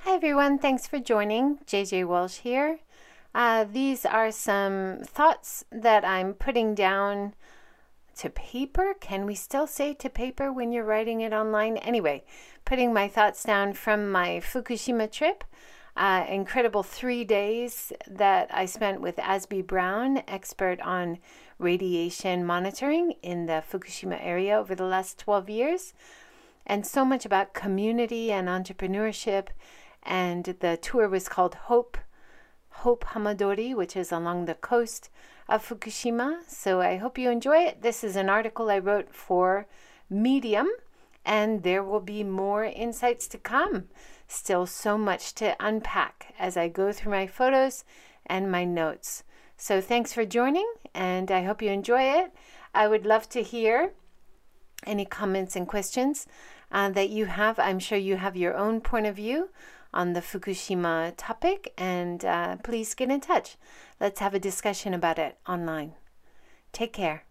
Hi, everyone. Thanks for joining. JJ Walsh here. Uh, these are some thoughts that I'm putting down to paper. Can we still say to paper when you're writing it online? Anyway, putting my thoughts down from my Fukushima trip. Uh, incredible three days that I spent with Azby Brown, expert on radiation monitoring in the Fukushima area over the last 12 years, and so much about community and entrepreneurship. And the tour was called Hope, Hope Hamadori, which is along the coast of Fukushima. So I hope you enjoy it. This is an article I wrote for Medium, and there will be more insights to come. Still so much to unpack as I go through my photos and my notes. So thanks for joining, and I hope you enjoy it. I would love to hear any comments and questions uh, that you have. I'm sure you have your own point of view on the Fukushima topic, and uh, please get in touch. Let's have a discussion about it online. Take care.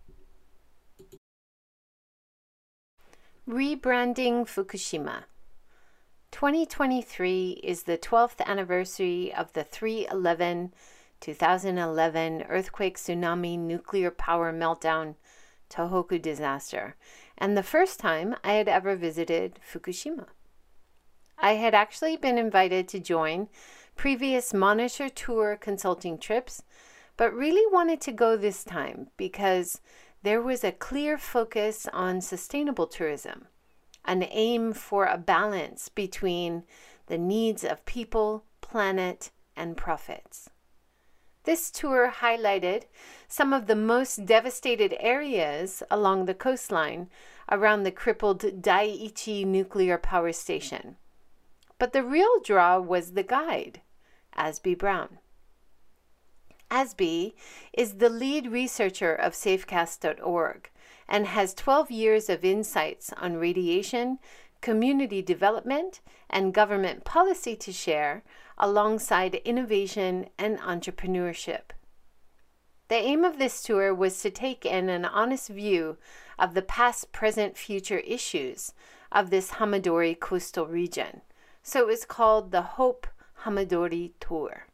Rebranding Fukushima. 2023 is the 12th anniversary of the 311 2011 earthquake, tsunami, nuclear power meltdown, Tohoku disaster, and the first time I had ever visited Fukushima. I had actually been invited to join previous monitor tour consulting trips, but really wanted to go this time because there was a clear focus on sustainable tourism, an aim for a balance between the needs of people, planet, and profits. This tour highlighted some of the most devastated areas along the coastline around the crippled Daiichi nuclear power station. But the real draw was the guide, Azby Brown. Azby is the lead researcher of Safecast.org and has 12 years of insights on radiation, community development, and government policy to share alongside innovation and entrepreneurship. The aim of this tour was to take in an honest view of the past, present, future issues of this Hamadori coastal region. So it was called the Hope Hamadori Tour.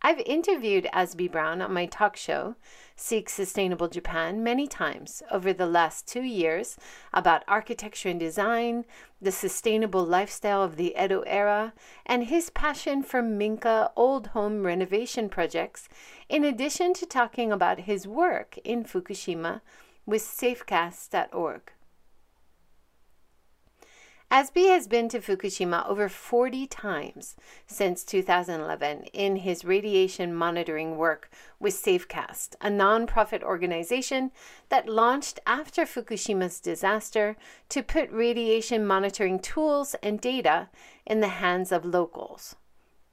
I've interviewed Azby Brown on my talk show, Seek Sustainable Japan, many times over the last two years about architecture and design, the sustainable lifestyle of the Edo era, and his passion for Minka old home renovation projects, in addition to talking about his work in Fukushima with Safecast.org. Azby has been to Fukushima over 40 times since 2011 in his radiation monitoring work with Safecast, a nonprofit organization that launched after Fukushima's disaster to put radiation monitoring tools and data in the hands of locals.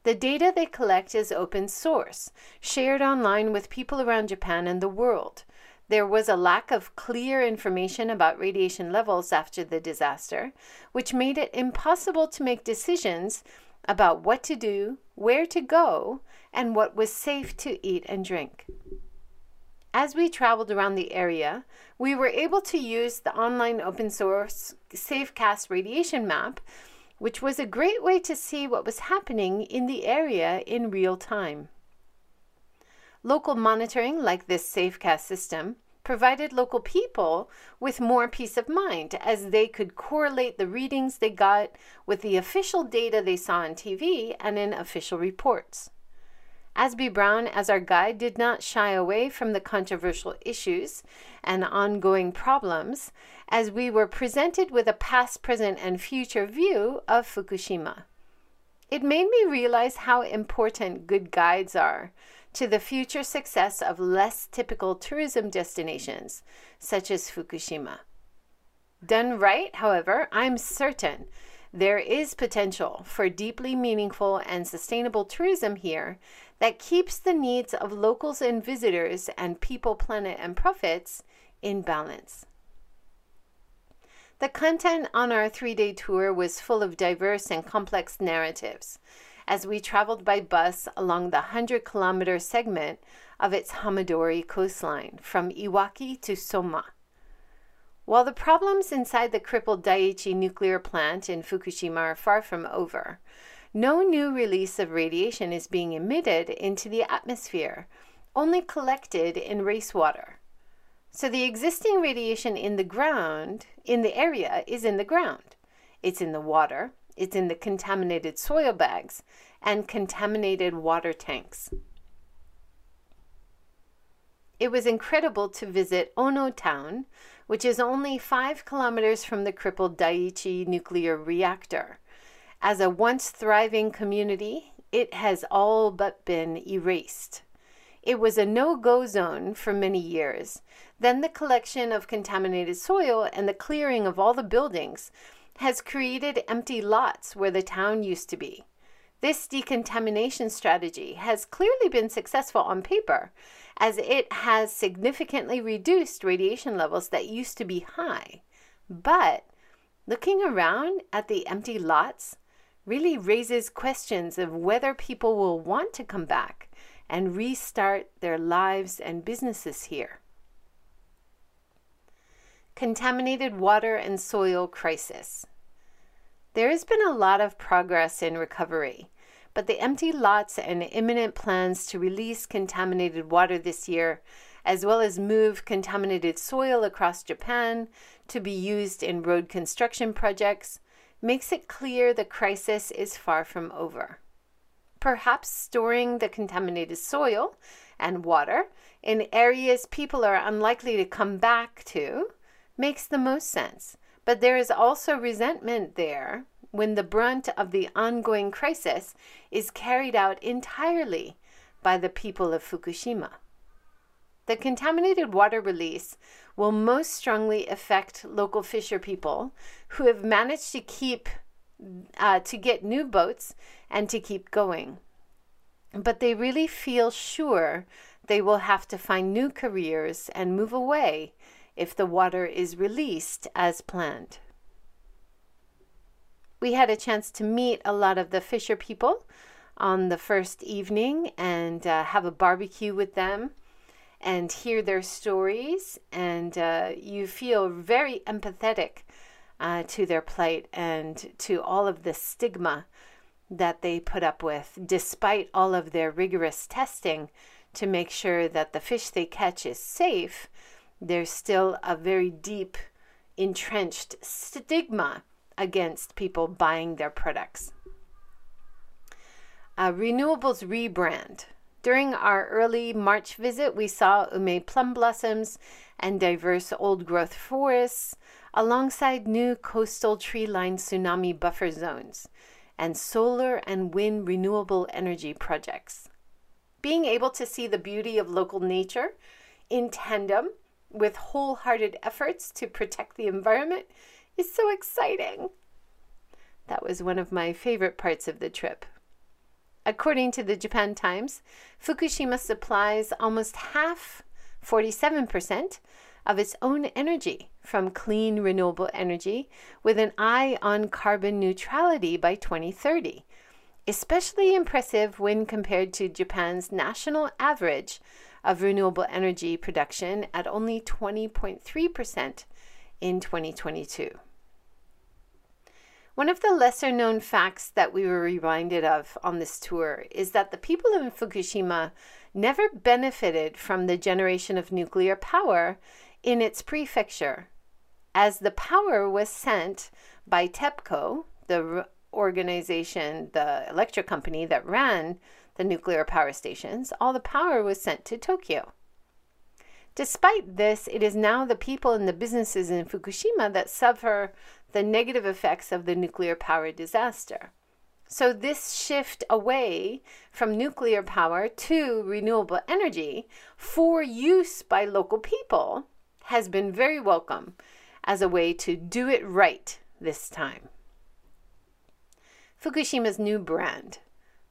The data they collect is open source, shared online with people around Japan and the world. There was a lack of clear information about radiation levels after the disaster, which made it impossible to make decisions about what to do, where to go, and what was safe to eat and drink. As we traveled around the area, we were able to use the online open source Safecast radiation map, which was a great way to see what was happening in the area in real time. Local monitoring, like this Safecast system, provided local people with more peace of mind as they could correlate the readings they got with the official data they saw on TV and in official reports. Azby Brown, as our guide, did not shy away from the controversial issues and ongoing problems as we were presented with a past, present, and future view of Fukushima. It made me realize how important good guides are to the future success of less typical tourism destinations, such as Fukushima. Done right, however, I'm certain there is potential for deeply meaningful and sustainable tourism here that keeps the needs of locals and visitors and people, planet, and profits in balance. The content on our three day tour was full of diverse and complex narratives as we traveled by bus along the 100 kilometer segment of its Hamadori coastline from Iwaki to Soma. While the problems inside the crippled Daiichi nuclear plant in Fukushima are far from over, no new release of radiation is being emitted into the atmosphere, only collected in racewater. So the existing radiation in the ground, in the area, is in the ground. It's in the water, it's in the contaminated soil bags, and contaminated water tanks. It was incredible to visit Ono Town, which is only five kilometers from the crippled Daiichi nuclear reactor. As a once thriving community, it has all but been erased. It was a no go zone for many years. Then the collection of contaminated soil and the clearing of all the buildings has created empty lots where the town used to be. This decontamination strategy has clearly been successful on paper, as it has significantly reduced radiation levels that used to be high. But looking around at the empty lots really raises questions of whether people will want to come back and restart their lives and businesses here. Contaminated water and soil crisis. There has been a lot of progress in recovery, but the empty lots and imminent plans to release contaminated water this year, as well as move contaminated soil across Japan to be used in road construction projects, makes it clear the crisis is far from over. Perhaps storing the contaminated soil and water in areas people are unlikely to come back to makes the most sense. But there is also resentment there when the brunt of the ongoing crisis is carried out entirely by the people of Fukushima. The contaminated water release will most strongly affect local fisher people who have managed to keep uh, to get new boats and to keep going. But they really feel sure they will have to find new careers and move away if the water is released as planned we had a chance to meet a lot of the Fisher people on the first evening and uh, have a barbecue with them and hear their stories. And uh, you feel very empathetic uh, to their plight and to all of the stigma that they put up with, despite all of their rigorous testing to make sure that the fish they catch is safe. There's still a very deep, entrenched stigma against people buying their products. Renewables rebrand. During our early March visit, we saw ume plum blossoms and diverse old growth forests alongside new coastal tree lined tsunami buffer zones and solar and wind renewable energy projects. Being able to see the beauty of local nature in tandem with wholehearted efforts to protect the environment is so exciting. That was one of my favorite parts of the trip. According to the Japan Times, Fukushima supplies almost half, 47%, of its own energy from clean renewable energy with an eye on carbon neutrality by 2030. Especially impressive when compared to Japan's national average of renewable energy production at only 20.3% in 2022. One of the lesser known facts that we were reminded of on this tour is that the people in Fukushima never benefited from the generation of nuclear power in its prefecture, as the power was sent by TEPCO, the organization, the electric company that ran the nuclear power stations, all the power was sent to Tokyo. Despite this, it is now the people and the businesses in Fukushima that suffer the negative effects of the nuclear power disaster. So, this shift away from nuclear power to renewable energy for use by local people has been very welcome as a way to do it right this time. Fukushima's new brand.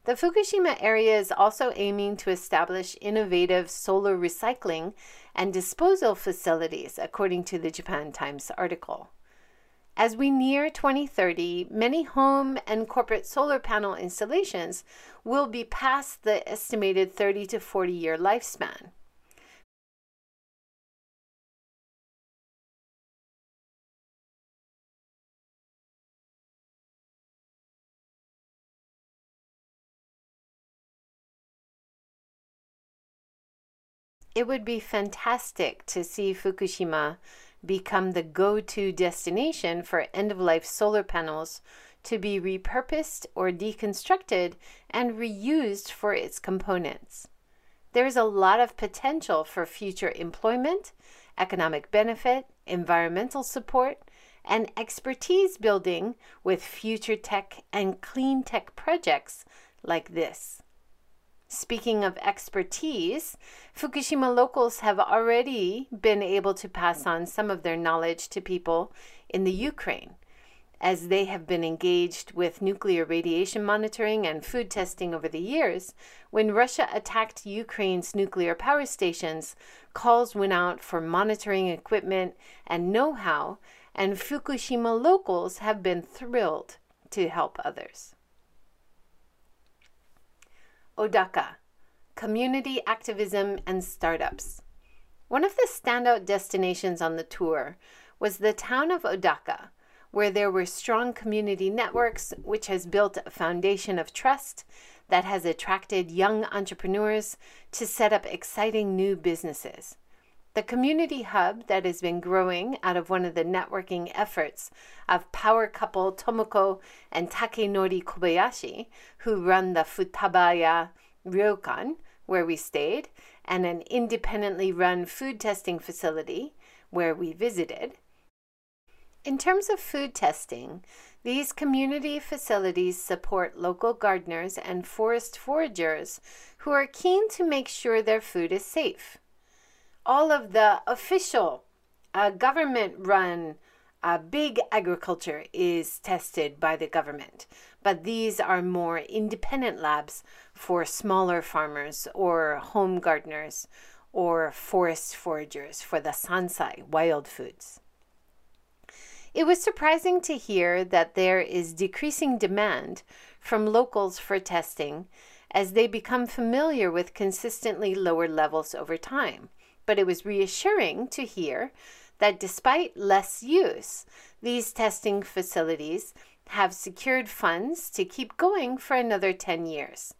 The Fukushima area is also aiming to establish innovative solar recycling and disposal facilities, according to the Japan Times article. As we near 2030, many home and corporate solar panel installations will be past the estimated 30 to 40 year lifespan. It would be fantastic to see Fukushima become the go to destination for end of life solar panels to be repurposed or deconstructed and reused for its components. There's a lot of potential for future employment, economic benefit, environmental support, and expertise building with future tech and clean tech projects like this. Speaking of expertise, Fukushima locals have already been able to pass on some of their knowledge to people in the Ukraine, as they have been engaged with nuclear radiation monitoring and food testing over the years. When Russia attacked Ukraine's nuclear power stations, calls went out for monitoring equipment and know how, and Fukushima locals have been thrilled to help others. Odaka Community Activism and Startups. One of the standout destinations on the tour was the town of Odaka, where there were strong community networks, which has built a foundation of trust that has attracted young entrepreneurs to set up exciting new businesses. The community hub that has been growing out of one of the networking efforts of power couple Tomoko and Takenori Kobayashi, who run the Futabaya Ryokan, where we stayed, and an independently run food testing facility where we visited. In terms of food testing, these community facilities support local gardeners and forest foragers who are keen to make sure their food is safe all of the official uh, government run uh, big agriculture is tested by the government, but these are more independent labs for smaller farmers or home gardeners or forest foragers for the sansai, wild foods. It was surprising to hear that there is decreasing demand from locals for testing as they become familiar with consistently lower levels over time but it was reassuring to hear that despite less use, these testing facilities have secured funds to keep going for another 10 years.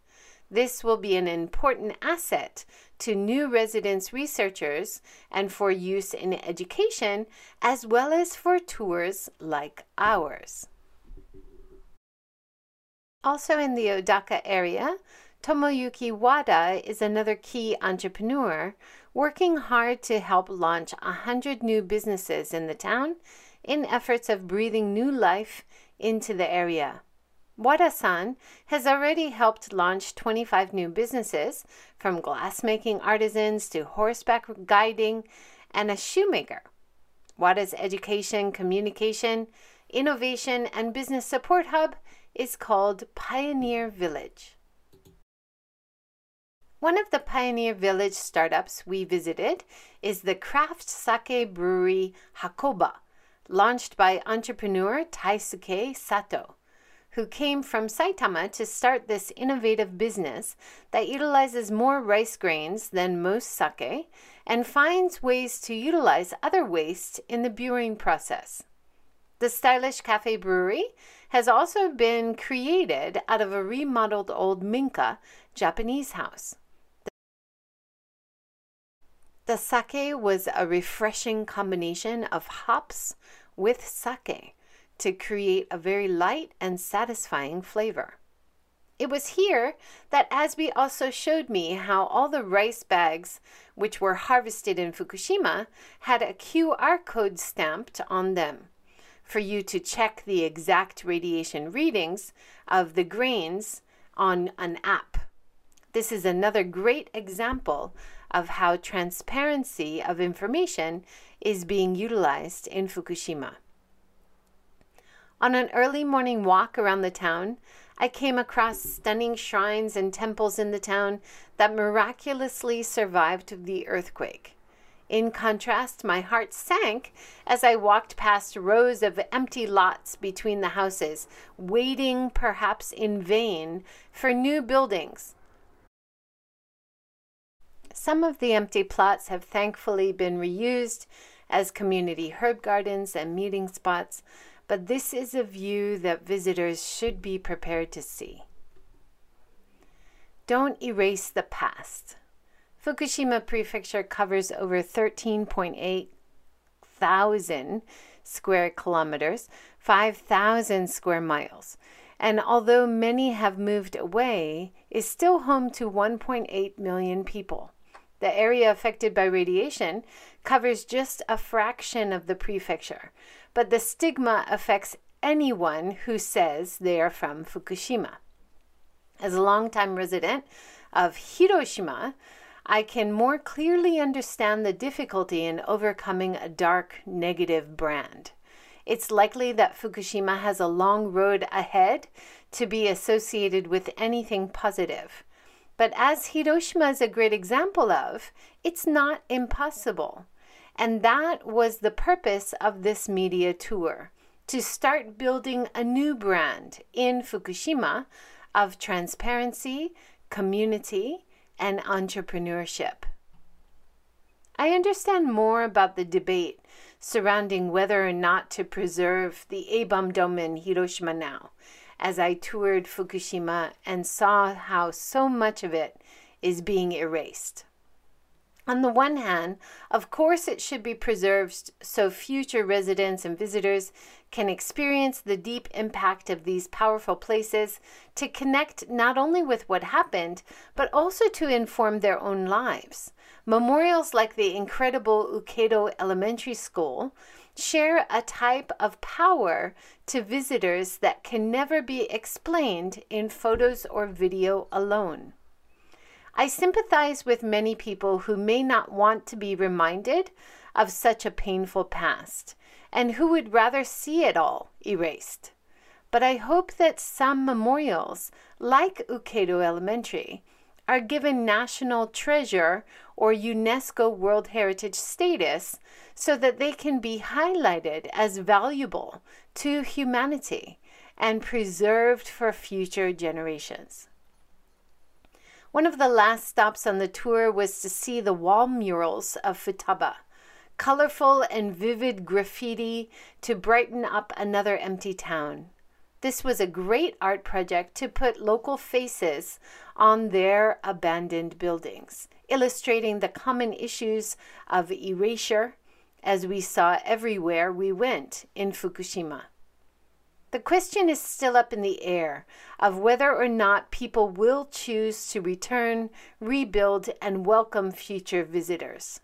This will be an important asset to new residents researchers and for use in education, as well as for tours like ours. Also in the Odaka area, Tomoyuki Wada is another key entrepreneur working hard to help launch 100 new businesses in the town in efforts of breathing new life into the area. Wada-san has already helped launch 25 new businesses, from glassmaking artisans to horseback guiding and a shoemaker. Wada's education, communication, innovation, and business support hub is called Pioneer Village. One of the Pioneer Village startups we visited is the craft sake brewery haccoba, launched by entrepreneur Taisuke Sato, who came from Saitama to start this innovative business that utilizes more rice grains than most sake and finds ways to utilize other waste in the brewing process. The stylish cafe brewery has also been created out of a remodeled old Minka Japanese house. The sake was a refreshing combination of hops with sake to create a very light and satisfying flavor. It was here that Azby also showed me how all the rice bags which were harvested in Fukushima had a QR code stamped on them for you to check the exact radiation readings of the grains on an app. This is another great example of how transparency of information is being utilized in Fukushima. On an early morning walk around the town, I came across stunning shrines and temples in the town that miraculously survived the earthquake. In contrast, my heart sank as I walked past rows of empty lots between the houses, waiting perhaps in vain for new buildings some of the empty plots have thankfully been reused as community herb gardens and meeting spots, but this is a view that visitors should be prepared to see. Don't erase the past. Fukushima Prefecture covers over 13.8 thousand square kilometers, 5,000 square miles. And although many have moved away, is still home to 1.8 million people. The area affected by radiation covers just a fraction of the prefecture, but the stigma affects anyone who says they are from Fukushima. As a longtime resident of Hiroshima, I can more clearly understand the difficulty in overcoming a dark negative brand. It's likely that Fukushima has a long road ahead to be associated with anything positive. But as Hiroshima is a great example of, it's not impossible. And that was the purpose of this media tour to start building a new brand in Fukushima of transparency, community, and entrepreneurship. I understand more about the debate surrounding whether or not to preserve the A bomb dome in Hiroshima now, as I toured Fukushima and saw how so much of it is being erased. On the one hand, of course, it should be preserved so future residents and visitors can experience the deep impact of these powerful places to connect not only with what happened, but also to inform their own lives. Memorials like the incredible Ukedo Elementary School share a type of power to visitors that can never be explained in photos or video alone. I sympathize with many people who may not want to be reminded of such a painful past and who would rather see it all erased. But I hope that some memorials, like Ukedo Elementary, are given national treasure or UNESCO World Heritage status so that they can be highlighted as valuable to humanity and preserved for future generations. One of the last stops on the tour was to see the wall murals of Futaba, colorful and vivid graffiti to brighten up another empty town. This was a great art project to put local faces on their abandoned buildings, illustrating the common issues of erasure as we saw everywhere we went in Fukushima. The question is still up in the air of whether or not people will choose to return, rebuild, and welcome future visitors.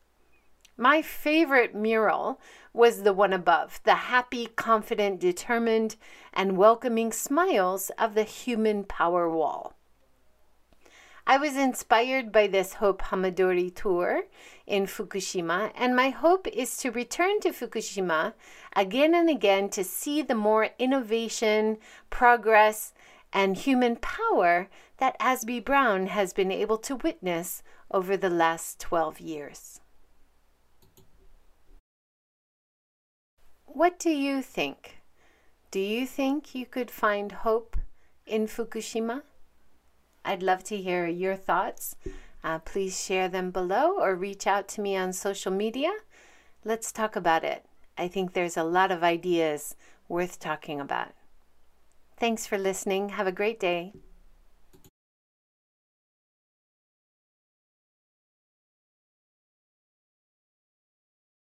My favorite mural was the one above the happy, confident, determined, and welcoming smiles of the human power wall. I was inspired by this Hope Hamadori tour in Fukushima, and my hope is to return to Fukushima again and again to see the more innovation, progress, and human power that Azby Brown has been able to witness over the last 12 years. What do you think? Do you think you could find hope in Fukushima? I'd love to hear your thoughts. Uh, please share them below or reach out to me on social media. Let's talk about it. I think there's a lot of ideas worth talking about. Thanks for listening. Have a great day.